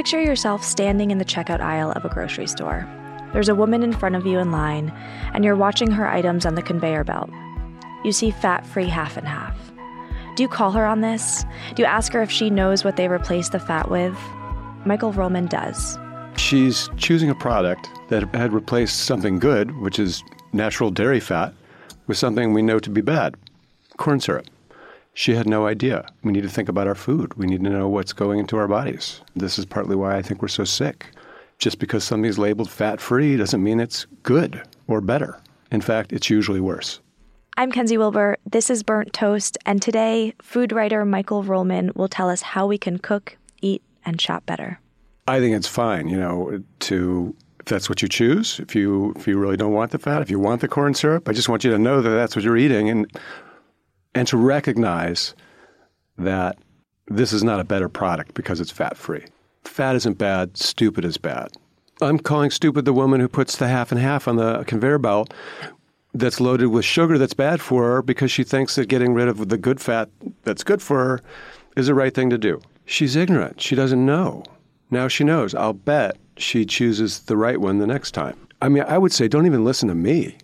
Picture yourself standing in the checkout aisle of a grocery store. There's a woman in front of you in line, and you're watching her items on the conveyor belt. You see fat free half and half. Do you call her on this? Do you ask her if she knows what they replaced the fat with? Michael Ruhlman does. She's choosing a product that had replaced something good, which is natural dairy fat, with something we know to be bad corn syrup. She had no idea. We need to think about our food. We need to know what's going into our bodies. This is partly why I think we're so sick. Just because something's labeled fat free doesn't mean it's good or better. In fact, it's usually worse. I'm Kenzie Wilbur. This is Burnt Toast, and today, food writer Michael Ruhlman will tell us how we can cook, eat, and shop better. I think it's fine, you know, to if that's what you choose. If you if you really don't want the fat, if you want the corn syrup, I just want you to know that that's what you're eating, and and to recognize that this is not a better product because it's fat free. Fat isn't bad, stupid is bad. I'm calling stupid the woman who puts the half and half on the conveyor belt that's loaded with sugar that's bad for her because she thinks that getting rid of the good fat that's good for her is the right thing to do. She's ignorant. She doesn't know. Now she knows. I'll bet she chooses the right one the next time. I mean, I would say don't even listen to me.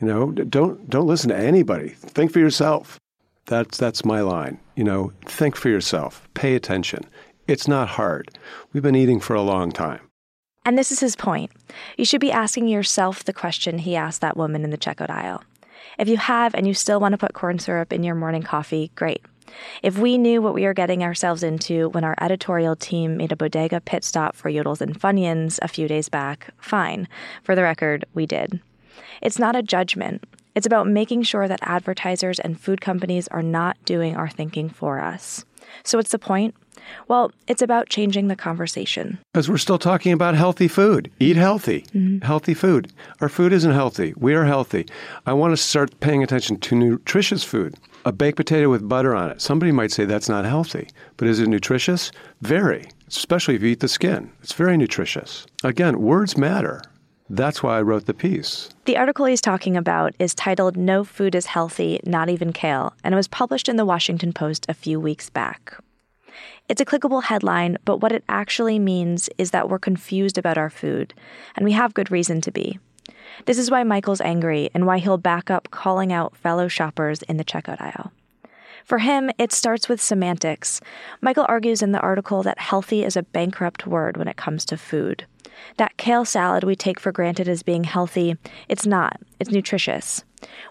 You know, don't don't listen to anybody. Think for yourself. That's that's my line. You know, think for yourself. Pay attention. It's not hard. We've been eating for a long time. And this is his point. You should be asking yourself the question he asked that woman in the checkout aisle. If you have and you still want to put corn syrup in your morning coffee, great. If we knew what we were getting ourselves into when our editorial team made a bodega pit stop for Yodels and Funyuns a few days back, fine. For the record, we did. It's not a judgment. It's about making sure that advertisers and food companies are not doing our thinking for us. So, what's the point? Well, it's about changing the conversation. Because we're still talking about healthy food. Eat healthy. Mm-hmm. Healthy food. Our food isn't healthy. We are healthy. I want to start paying attention to nutritious food. A baked potato with butter on it. Somebody might say that's not healthy, but is it nutritious? Very, especially if you eat the skin. It's very nutritious. Again, words matter. That's why I wrote the piece. The article he's talking about is titled No Food is Healthy, Not Even Kale, and it was published in the Washington Post a few weeks back. It's a clickable headline, but what it actually means is that we're confused about our food, and we have good reason to be. This is why Michael's angry and why he'll back up calling out fellow shoppers in the checkout aisle. For him, it starts with semantics. Michael argues in the article that healthy is a bankrupt word when it comes to food. That kale salad we take for granted as being healthy, it's not. It's nutritious.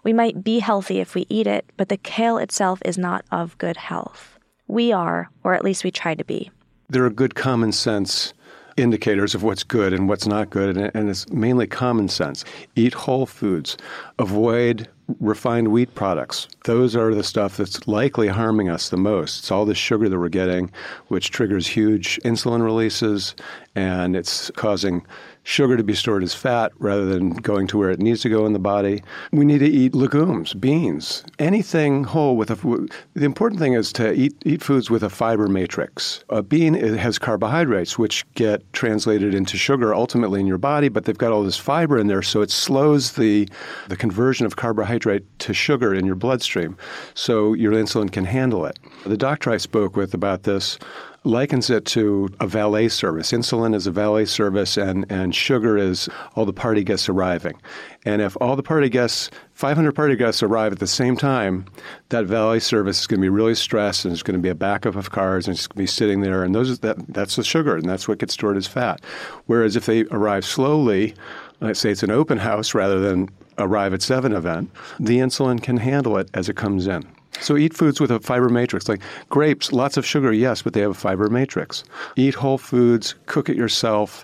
We might be healthy if we eat it, but the kale itself is not of good health. We are, or at least we try to be. There are good common sense indicators of what's good and what's not good, and it's mainly common sense. Eat whole foods, avoid refined wheat products. Those are the stuff that's likely harming us the most. It's all the sugar that we're getting, which triggers huge insulin releases, and it's causing sugar to be stored as fat rather than going to where it needs to go in the body. We need to eat legumes, beans, anything whole with a. The important thing is to eat eat foods with a fiber matrix. A bean has carbohydrates which get translated into sugar ultimately in your body, but they've got all this fiber in there, so it slows the the conversion of carbohydrates carbohydrate to sugar in your bloodstream, so your insulin can handle it. The doctor I spoke with about this likens it to a valet service. Insulin is a valet service, and, and sugar is all the party guests arriving. And if all the party guests, 500 party guests arrive at the same time, that valet service is going to be really stressed, and there's going to be a backup of cars, and it's going to be sitting there, and those that, that's the sugar, and that's what gets stored as fat. Whereas if they arrive slowly, let's say it's an open house rather than arrive at seven event, the insulin can handle it as it comes in. So eat foods with a fiber matrix, like grapes, lots of sugar, yes, but they have a fiber matrix. Eat whole foods, cook it yourself,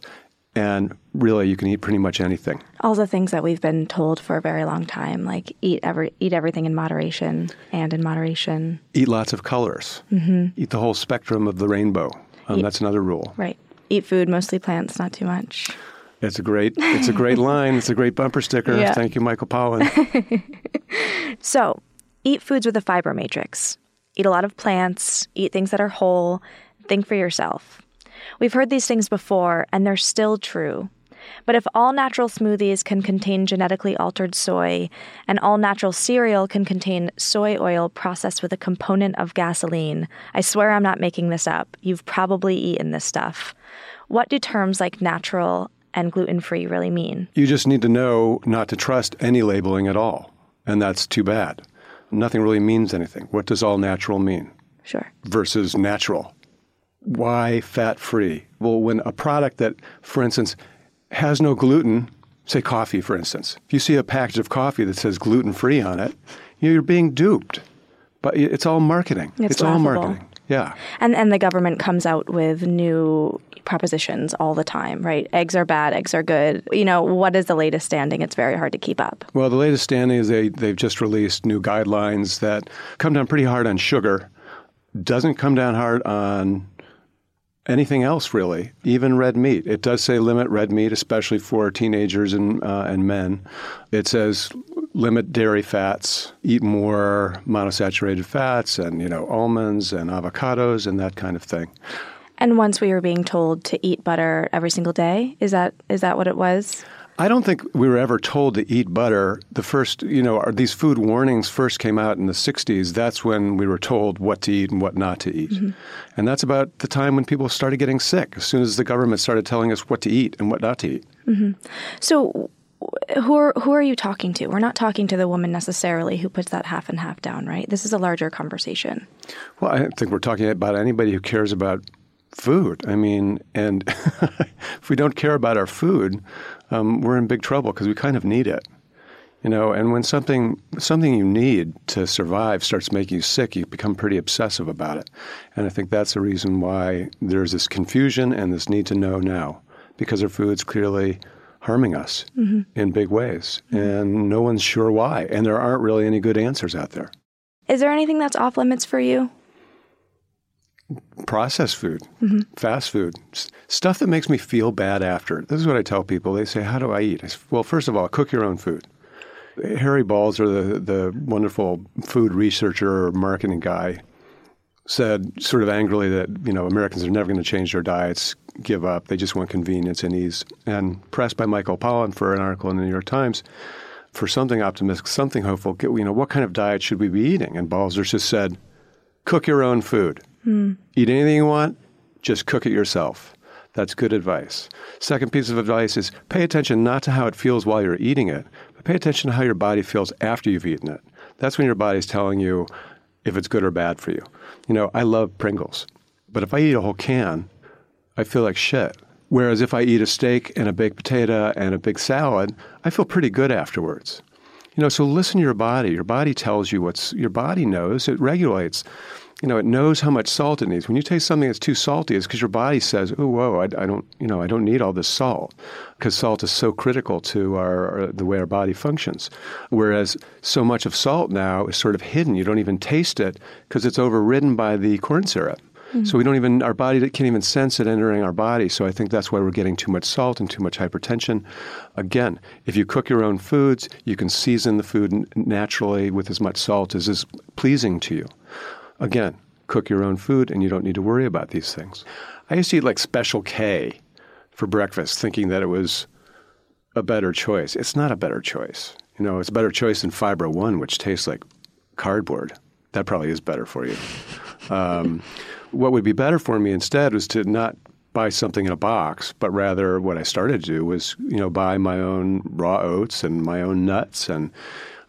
and really you can eat pretty much anything. All the things that we've been told for a very long time, like eat every eat everything in moderation and in moderation. Eat lots of colors. Mm-hmm. Eat the whole spectrum of the rainbow. Um, that's another rule. Right. Eat food, mostly plants, not too much. It's a great it's a great line. It's a great bumper sticker. Yeah. Thank you, Michael Pollan. So, eat foods with a fiber matrix. Eat a lot of plants, eat things that are whole, think for yourself. We've heard these things before, and they're still true. But if all natural smoothies can contain genetically altered soy, and all natural cereal can contain soy oil processed with a component of gasoline, I swear I'm not making this up. You've probably eaten this stuff. What do terms like natural and gluten free really mean? you just need to know not to trust any labeling at all. And that's too bad. Nothing really means anything. What does all natural mean? Sure. versus natural. Why fat free? Well, when a product that, for instance, has no gluten, say coffee, for instance, if you see a package of coffee that says gluten free on it, you're being duped. But it's all marketing. It's all marketing. Yeah. And and the government comes out with new propositions all the time, right? Eggs are bad, eggs are good. You know, what is the latest standing? It's very hard to keep up. Well, the latest standing is they, they've just released new guidelines that come down pretty hard on sugar, doesn't come down hard on anything else really, even red meat. It does say limit red meat, especially for teenagers and, uh, and men. It says limit dairy fats, eat more monosaturated fats and, you know, almonds and avocados and that kind of thing. And once we were being told to eat butter every single day, is that is that what it was? I don't think we were ever told to eat butter. The first, you know, our- these food warnings first came out in the 60s. That's when we were told what to eat and what not to eat. Mm-hmm. And that's about the time when people started getting sick, as soon as the government started telling us what to eat and what not to eat. Mm-hmm. So wh- who are who are you talking to? We're not talking to the woman necessarily who puts that half and half down, right? This is a larger conversation. Well, I think we're talking about anybody who cares about food. I mean, and if we don't care about our food, um, we're in big trouble because we kind of need it. You know, and when something something you need to survive starts making you sick, you become pretty obsessive about it. And I think that's the reason why there's this confusion and this need to know now, because our food's clearly harming us mm-hmm. in big ways, and no one's sure why. And there aren't really any good answers out there. Is there anything that's off limits for you? processed food, mm-hmm. fast food, stuff that makes me feel bad after. This is what I tell people. They say, "How do I eat?" I say, well, first of all, cook your own food. Harry Balzer, the the wonderful food researcher or marketing guy, said sort of angrily that you know Americans are never going to change their diets, give up. They just want convenience and ease. And pressed by Michael Pollan for an article in the New York Times for something optimistic, something hopeful. You know, what kind of diet should we be eating? And Balzer just said, cook your own food. Hmm. Eat anything you want, just cook it yourself. That's good advice. Second piece of advice is pay attention not to how it feels while you're eating it, but pay attention to how your body feels after you've eaten it. That's when your body's telling you if it's good or bad for you. You know, I love Pringles, but if I eat a whole can, I feel like shit. Whereas if I eat a steak and a baked potato and a big salad, I feel pretty good afterwards. You know, so listen to your body. Your body tells you what's your body knows. It regulates. You know, it knows how much salt it needs. When you taste something that's too salty, it's because your body says, "Oh, whoa, I, I don't, you know, I don't need all this salt," because salt is so critical to our, our the way our body functions. Whereas so much of salt now is sort of hidden. You don't even taste it because it's overridden by the corn syrup. So we don't even our body can't even sense it entering our body. So I think that's why we're getting too much salt and too much hypertension. Again, if you cook your own foods, you can season the food naturally with as much salt as is pleasing to you. Again, cook your own food and you don't need to worry about these things. I used to eat like Special K for breakfast, thinking that it was a better choice. It's not a better choice. You know, it's a better choice than Fiber One, which tastes like cardboard. That probably is better for you. Um, what would be better for me instead was to not buy something in a box, but rather what I started to do was, you know, buy my own raw oats and my own nuts and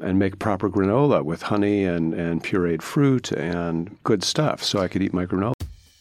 and make proper granola with honey and, and pureed fruit and good stuff so I could eat my granola.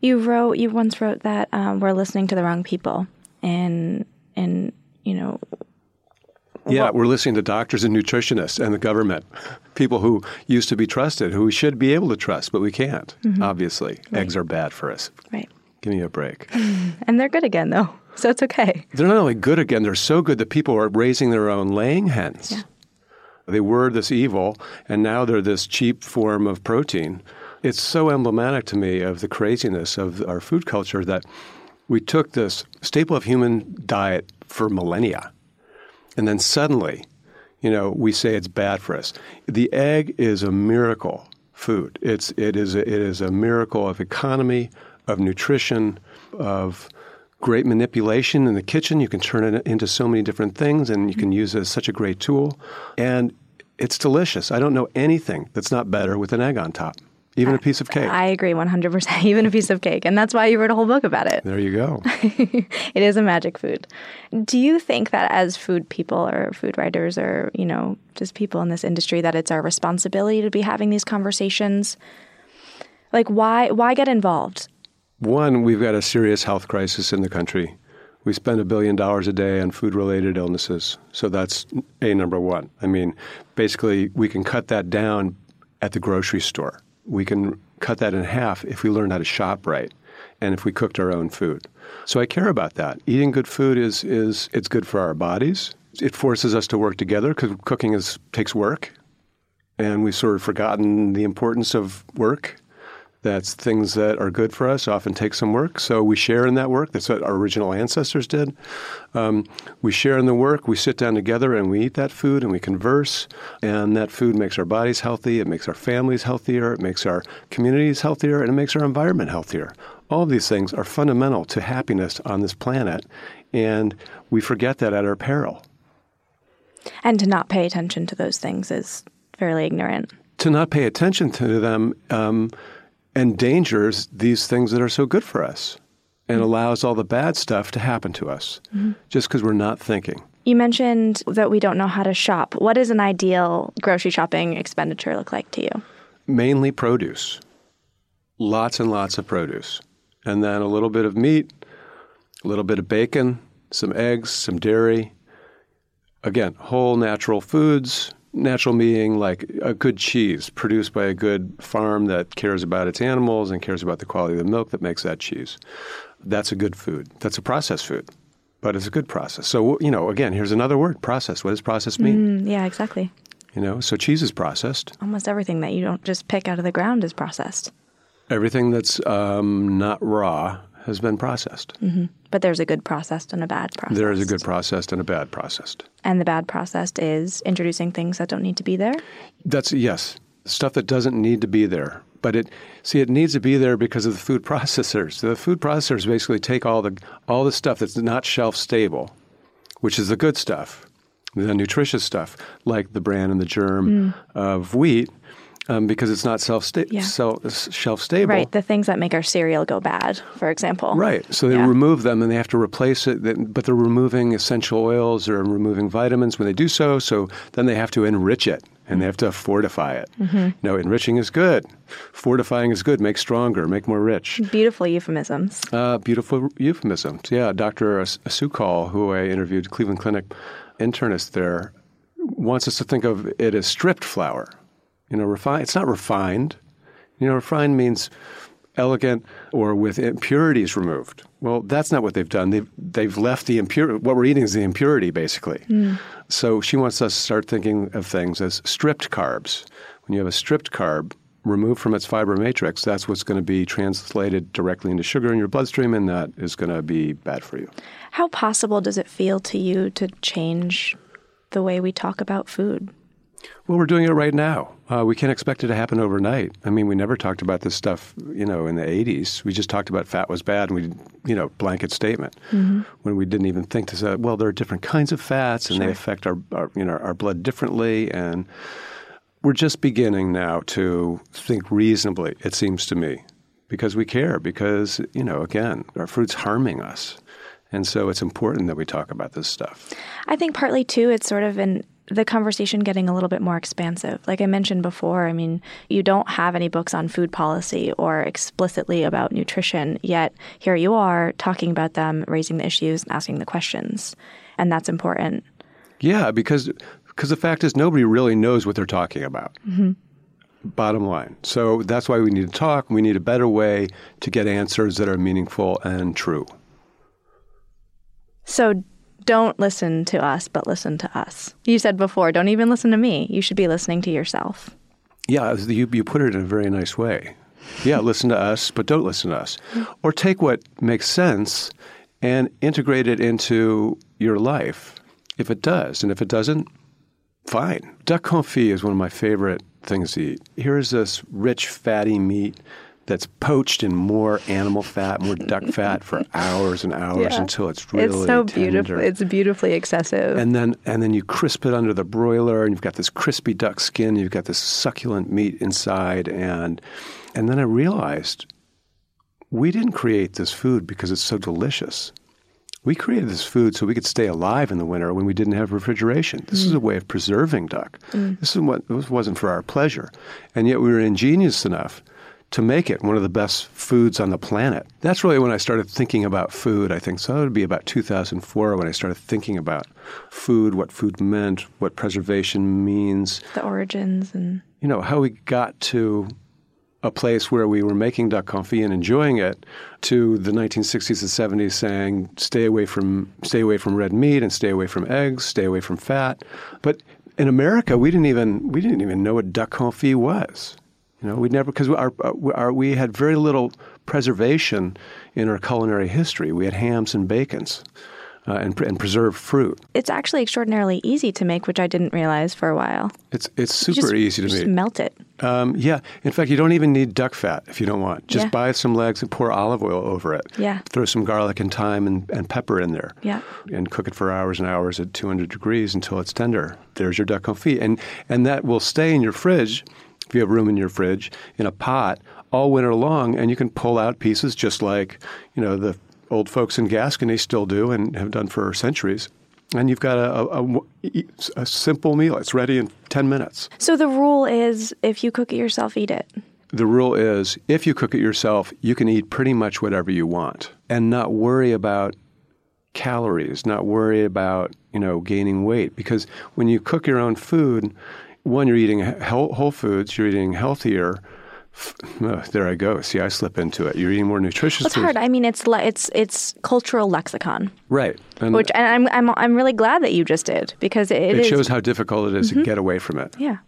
You wrote, you once wrote that um, we're listening to the wrong people, and and you know. Yeah, what- we're listening to doctors and nutritionists and the government, people who used to be trusted, who we should be able to trust, but we can't. Obviously, eggs are bad for us. right, Give me a break. and they're good again though, so it's okay. they're not only good again; they're so good that people are raising their own laying hens. Yeah. They were this evil, and now they're this cheap form of protein. It's so emblematic to me of the craziness of our food culture that we took this staple of human diet for millennia, and then suddenly, you know, we say it's bad for us. The egg is a miracle food. It's it is a, it is a miracle of economy, of nutrition, of great manipulation in the kitchen. You can turn it into so many different things, and you can use it as such a great tool. And it's delicious. I don't know anything that's not better with an egg on top, even a piece of cake. I agree 100%, even a piece of cake. And that's why you wrote a whole book about it. there you go. It is a magic food. Do you think that as food people or food writers or, you know, just people in this industry that it's our responsibility to be having these conversations? Like why why get involved? One, we've got a serious health crisis in the country. We spend a billion dollars a day on food related illnesses. So that's a number one. I mean, basically, we can cut that down at the grocery store. We can cut that in half if we learn how to shop right and if we cooked our own food. So I care about that. Eating good food is, is it's good for our bodies. It forces us to work together because cooking is, takes work. And we've sort of forgotten the importance of work that's things that are good for us often take some work. So we share in that work. That's what our original ancestors did. Um, we share in the work. We sit down together and we eat that food and we converse. And that food makes our bodies healthy. It makes our families healthier. It makes our communities healthier. And it makes our environment healthier. All of these things are fundamental to happiness on this planet. And we forget that at our peril. And to not pay attention to those things is fairly ignorant. To not pay attention to them um, endangers these things that are so good for us and mm-hmm. allows all the bad stuff to happen to us mm-hmm. just because we're not thinking. You mentioned that we don't know how to shop. What does an ideal grocery shopping expenditure look like to you? Mainly produce, lots and lots of produce, and then a little bit of meat, a little bit of bacon, some eggs, some dairy. Again, whole natural foods, natural meaning like a good cheese produced by a good farm that cares about its animals and cares about the quality of the milk that makes that cheese. That's a good food. That's a processed food, but it's a good process. So, you know, again, here's another word process. What does process mean? Mm, yeah, exactly. You know, so cheese is processed. Almost everything that you don't just pick out of the ground is processed. Everything that's um, not raw has been processed. Mm-hmm. But there's a good processed and a bad processed. There is a good processed and a bad processed. And the bad processed is introducing things that don't need to be there. That's yes, stuff that doesn't need to be there. But it see it needs to be there because of the food processors. The food processors basically take all the all the stuff that's not shelf stable, which is the good stuff, the nutritious stuff, like the bran and the germ mm. of wheat, um, because it's not self sta- Yeah. shelf stable. Right. The things that make our cereal go bad, for example. Right. So they Yeah. remove them and they have to replace it, but they're removing essential oils or removing vitamins when they do so. So then they have to enrich it and they have to fortify it. Mm-hmm. Know, enriching is good, fortifying is good, make stronger, make more rich. Beautiful euphemisms. Uh, beautiful euphemisms. Yeah, Dr. Asukal, who I interviewed, Cleveland Clinic internist there, wants us to think of it as stripped flour. You know, refined. It's not refined. You know, refined means elegant or with impurities removed. Well, that's not what they've done. They've, they've left the impurity. What we're eating is the impurity, basically. Mm. So she wants us to start thinking of things as stripped carbs. When you have a stripped carb, removed from its fiber matrix, that's what's going to be translated directly into sugar in your bloodstream, and that is going to be bad for you. How possible does it feel to you to change the way we talk about food? Well, we're doing it right now. Uh, we can't expect it to happen overnight. I mean, we never talked about this stuff, you know, in the 80s. We just talked about fat was bad and we, you know, blanket statement. Mm-hmm. When we didn't even think to say, well, there are different kinds of fats and sure. they affect our, our, you know, our blood differently. And we're just beginning now to think reasonably, it seems to me, because we care, because, you know, again, our food's harming us. And so it's important that we talk about this stuff. I think partly too, it's sort of in the conversation getting a little bit more expansive. Like I mentioned before, I mean, you don't have any books on food policy or explicitly about nutrition, yet here you are talking about them, raising the issues, and asking the questions. And that's important. Yeah, because because the fact is, nobody really knows what they're talking about. Mm-hmm. Bottom line. So that's why we need to talk. We need a better way to get answers that are meaningful and true. So don't listen to us, but listen to us. You said before, don't even listen to me. You should be listening to yourself. Yeah, you, you put it in a very nice way. Yeah, listen to us, but don't listen to us. Or take what makes sense and integrate it into your life if it does. And if it doesn't, fine. Duck confit is one of my favorite things to eat. Here's this rich, fatty meat that's poached in more animal fat, more duck fat for hours and hours yeah. until it's really It's so tender. beautiful. It's beautifully excessive. And then and then you crisp it under the broiler and you've got this crispy duck skin, you've got this succulent meat inside and and then I realized we didn't create this food because it's so delicious. We created this food so we could stay alive in the winter when we didn't have refrigeration. This mm. is a way of preserving duck. Mm. This is what this wasn't for our pleasure, and yet we were ingenious enough to make it one of the best foods on the planet. That's really when I started thinking about food. I think so. It would be about 2004 when I started thinking about food, what food meant, what preservation means, the origins, and you know how we got to a place where we were making duck confit and enjoying it to the 1960s and 70s saying stay away from stay away from red meat and stay away from eggs, stay away from fat. But in America, we didn't even we didn't even know what duck confit was. You know, we never because our, our we had very little preservation in our culinary history. We had hams and bacons uh, and, and preserved fruit. It's actually extraordinarily easy to make, which I didn't realize for a while. It's it's super just, easy to make. just melt it. Um, yeah. In fact, you don't even need duck fat if you don't want. Just yeah. buy some legs and pour olive oil over it. Yeah. Throw some garlic and thyme and, and pepper in there. Yeah. And cook it for hours and hours at 200 degrees until it's tender. There's your duck confit, and and that will stay in your fridge if you have room in your fridge in a pot all winter long, and you can pull out pieces just like you know the old folks in Gascony still do and have done for centuries. And you've got a, a, a, simple meal. It's ready in 10 minutes. So the rule is if you cook it yourself, eat it. The rule is if you cook it yourself, you can eat pretty much whatever you want and not worry about calories, not worry about, you know, gaining weight because when you cook your own food, one you're eating whole foods, you're eating healthier, Oh, there I go. See, I slip into it. You're eating more nutritious. It's hard. I mean, it's le- it's it's cultural lexicon, right? And which and I'm I'm I'm really glad that you just did because it, shows how difficult it is mm-hmm. to get away from it. Yeah.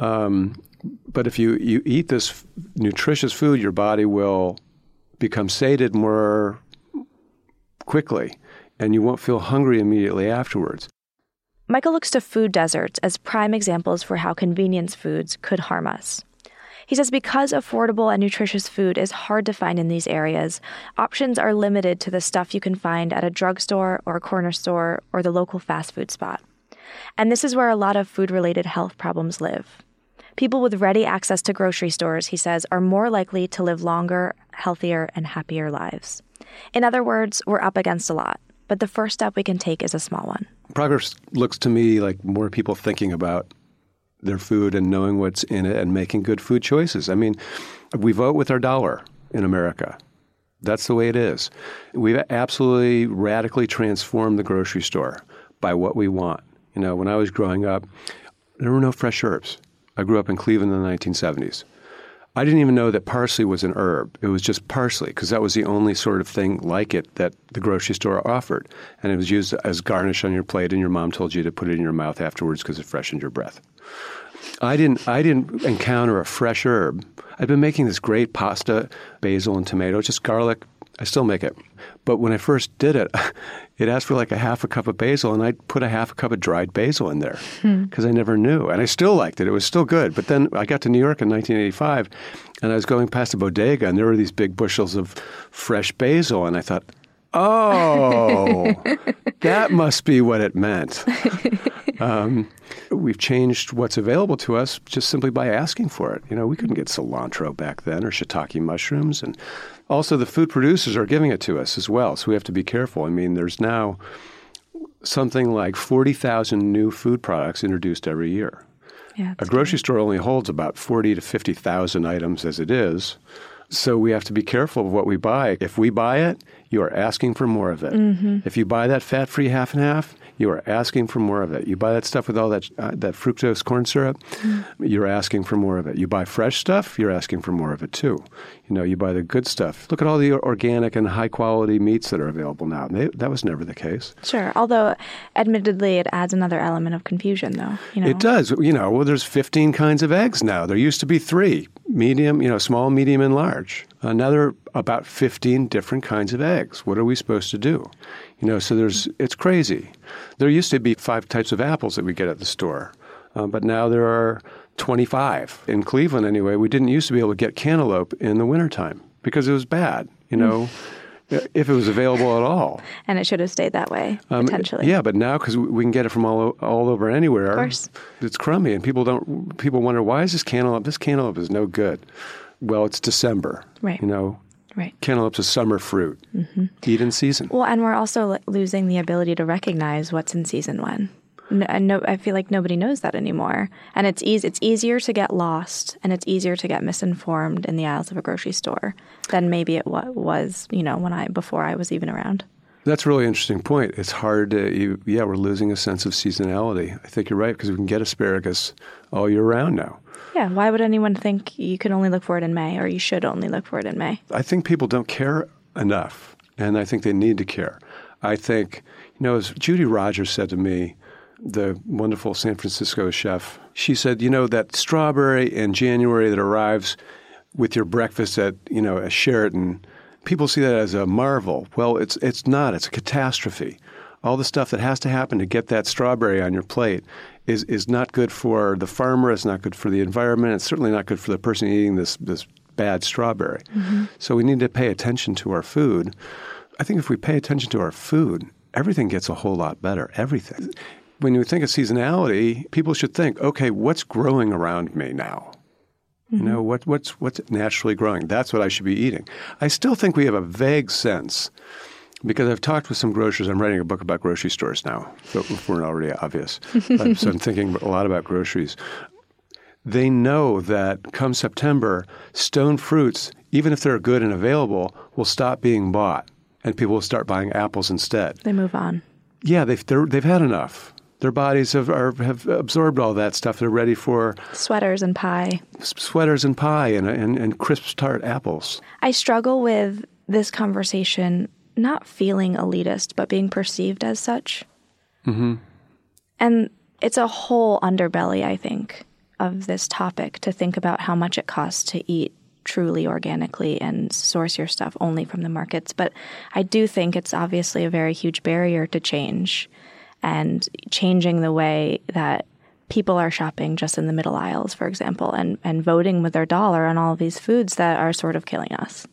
Um, but if you you eat this nutritious food, your body will become sated more quickly, and you won't feel hungry immediately afterwards. Michael looks to food deserts as prime examples for how convenience foods could harm us. He says because affordable and nutritious food is hard to find in these areas, options are limited to the stuff you can find at a drugstore or a corner store or the local fast food spot. And this is where a lot of food related health problems live. People with ready access to grocery stores, he says, are more likely to live longer, healthier, and happier lives. In other words, we're up against a lot, but the first step we can take is a small one. Progress looks to me like more people thinking about their food and knowing what's in it and making good food choices. I mean, we vote with our dollar in America. That's the way it is. We've absolutely radically transformed the grocery store by what we want. You know, when I was growing up, there were no fresh herbs. I grew up in Cleveland in the 1970s. I didn't even know that parsley was an herb. It was just parsley because that was the only sort of thing like it that the grocery store offered. And it was used as garnish on your plate, and your mom told you to put it in your mouth afterwards because it freshened your breath. I didn't, I didn't encounter a fresh herb. I'd been making this great pasta, basil and tomato, just garlic. I still make it. But when I first did it, it asked for like a half a cup of basil, and I put a half a cup of dried basil in there because I never knew. And I still liked it. It was still good. But then I got to New York in 1985, and I was going past a bodega, and there were these big bushels of fresh basil, and I thought, oh, that must be what it meant. Um, we've changed what's available to us just simply by asking for it. You know, we couldn't get cilantro back then or shiitake mushrooms, and also the food producers are giving it to us as well. So we have to be careful. I mean, there's now something like 40,000 new food products introduced every year. Yeah, A grocery store only holds about 40 to 50,000 items as it is. So we have to be careful of what we buy. If we buy it, you are asking for more of it. Mm-hmm. If you buy that fat-free half and half, you are asking for more of it. You buy that stuff with all that uh, that fructose corn syrup, you're asking for more of it. You buy fresh stuff, you're asking for more of it too. You know, you buy the good stuff. Look at all the organic and high quality meats that are available now. They, that was never the case. Sure. Although, admittedly, it adds another element of confusion, though. You know, It does. You know, well, there's 15 kinds of eggs now. There used to be three medium, you know, small, medium, and large. Are about 15 different kinds of eggs. What are we supposed to do? You know, so there's, it's crazy. There used to be five types of apples that we get at the store, uh, but now there are 25. In Cleveland, anyway, we didn't used to be able to get cantaloupe in the wintertime because it was bad, you know, if it was available at all. And it should have stayed that way, Um, potentially. Yeah, but now because we can get it from all all over anywhere, Of course. it's crummy, and people don't. People wonder why is this cantaloupe? This cantaloupe is no good. Well, it's December. Right. You know, Right. cantaloupe's a summer fruit. Mm-hmm. Eat in season. Well, and we're also losing the ability to recognize what's in season when. No, and no, I feel like nobody knows that anymore. And it's easy. It's easier to get lost, and it's easier to get misinformed in the aisles of a grocery store than maybe it was, you know, when I before I was even around. That's a really interesting point. It's hard to. You, yeah, we're losing a sense of seasonality. I think you're right because we can get asparagus all year round now. Yeah. Why would anyone think you can only look for it in May, or you should only look for it in May? I think people don't care enough, and I think they need to care. I think, you know, as Judy Rodgers said to me, the wonderful San Francisco chef, she said, you know, that strawberry in January that arrives with your breakfast at, you know, a Sheraton, people see that as a marvel. Well, it's it's not. It's a catastrophe. All the stuff that has to happen to get that strawberry on your plate is is not good for the farmer. It's not good for the environment. It's certainly not good for the person eating this this bad strawberry. Mm-hmm. So we need to pay attention to our food. I think if we pay attention to our food, everything gets a whole lot better. Everything. When you think of seasonality, people should think, okay, what's growing around me now? You know, mm-hmm. what, what's, what's naturally growing? That's what I should be eating. I still think we have a vague sense because I've talked with some grocers. I'm writing a book about grocery stores now, so if we're not already obvious. Um, so I'm thinking a lot about groceries. They know that come September, stone fruits, even if they're good and available, will stop being bought and people will start buying apples instead. They move on. Yeah, they've, they've had enough. Their bodies have, are, have absorbed all that stuff. They're ready for Sweaters and pie. s- sweaters and pie and, and, and crisp tart apples. I struggle with this conversation not feeling elitist, but being perceived as such. Mm-hmm. And it's a whole underbelly, I think, of this topic to think about how much it costs to eat truly organically and source your stuff only from the markets. But I do think it's obviously a very huge barrier to change and changing the way that people are shopping just in the middle aisles, for example, and, and voting with their dollar on all of these foods that are sort of killing us.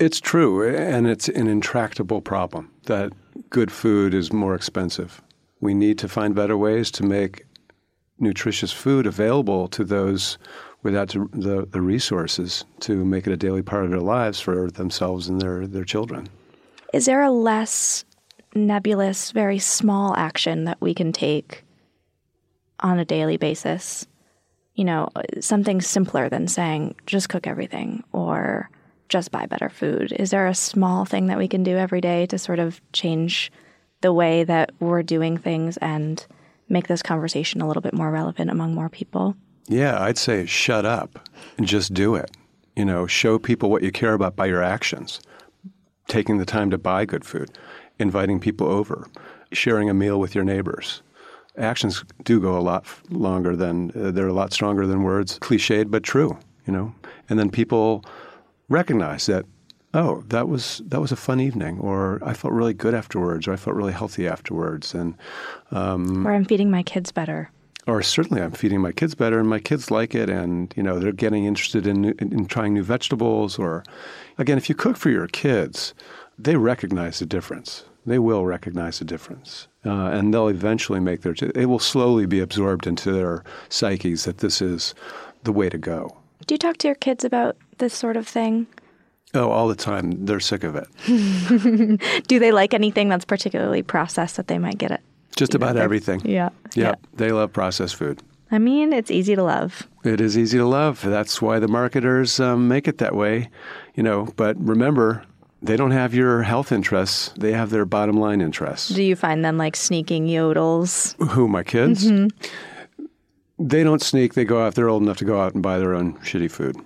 It's true, and it's an intractable problem that good food is more expensive. We need to find better ways to make nutritious food available to those without the, the resources to make it a daily part of their lives for themselves and their, their children. Is there a less nebulous, very small action that we can take on a daily basis? You know, something simpler than saying just cook everything or just buy better food. Is there a small thing that we can do every day to sort of change the way that we're doing things and make this conversation a little bit more relevant among more people? Yeah, I'd say shut up and just do it. You know, show people what you care about by your actions. Taking the time to buy good food, inviting people over, sharing a meal with your neighbors. Actions do go a lot longer than uh, they're a lot stronger than words. Cliched but true, you know. And then people recognize that oh, that was that was a fun evening, or I felt really good afterwards, or I felt really healthy afterwards, and um, or I'm feeding my kids better. or certainly I'm feeding my kids better and my kids like it and you know they're getting interested in, in, in trying new vegetables or again if you cook for your kids they recognize the difference. They will recognize the difference uh, and they'll eventually make their it will slowly be absorbed into their psyches that this is the way to go do you talk to your kids about this sort of thing Oh, all the time. They're sick of it. Do they like anything that's particularly processed that they might get it? Just about everything. Yeah. yeah. They love processed food. I mean, it's easy to love. It is easy to love. That's why the marketers um, make it that way, you know. But remember, they don't have your health interests; they have their bottom line interests. Do you find them like sneaking yodels? Who my kids? Mm-hmm they don't sneak. They go out. They're old enough to go out and buy their own shitty food.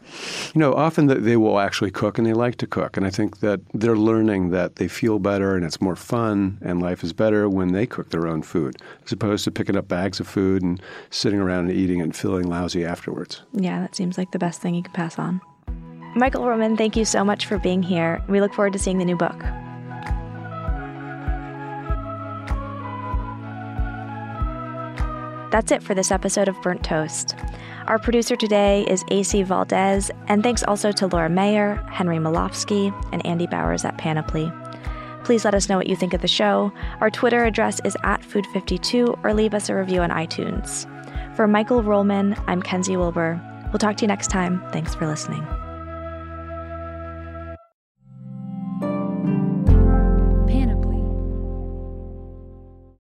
You know, often they will actually cook, and they like to cook. And I think that they're learning that they feel better, and it's more fun, and life is better when they cook their own food, as opposed to picking up bags of food and sitting around and eating and feeling lousy afterwards. Yeah, that seems like the best thing you can pass on. Michael Ruhlman, thank you so much for being here. We look forward to seeing the new book. That's it for this episode of Burnt Toast. Our producer today is AC Valdez, and thanks also to Laura Mayer, Henry Molofsky, and Andy Bowers at Panoply. Please let us know what you think of the show. Our Twitter address is at Food52 or leave us a review on iTunes. For Michael Ruhlman, I'm Kenzie Wilbur. We'll talk to you next time. Thanks for listening.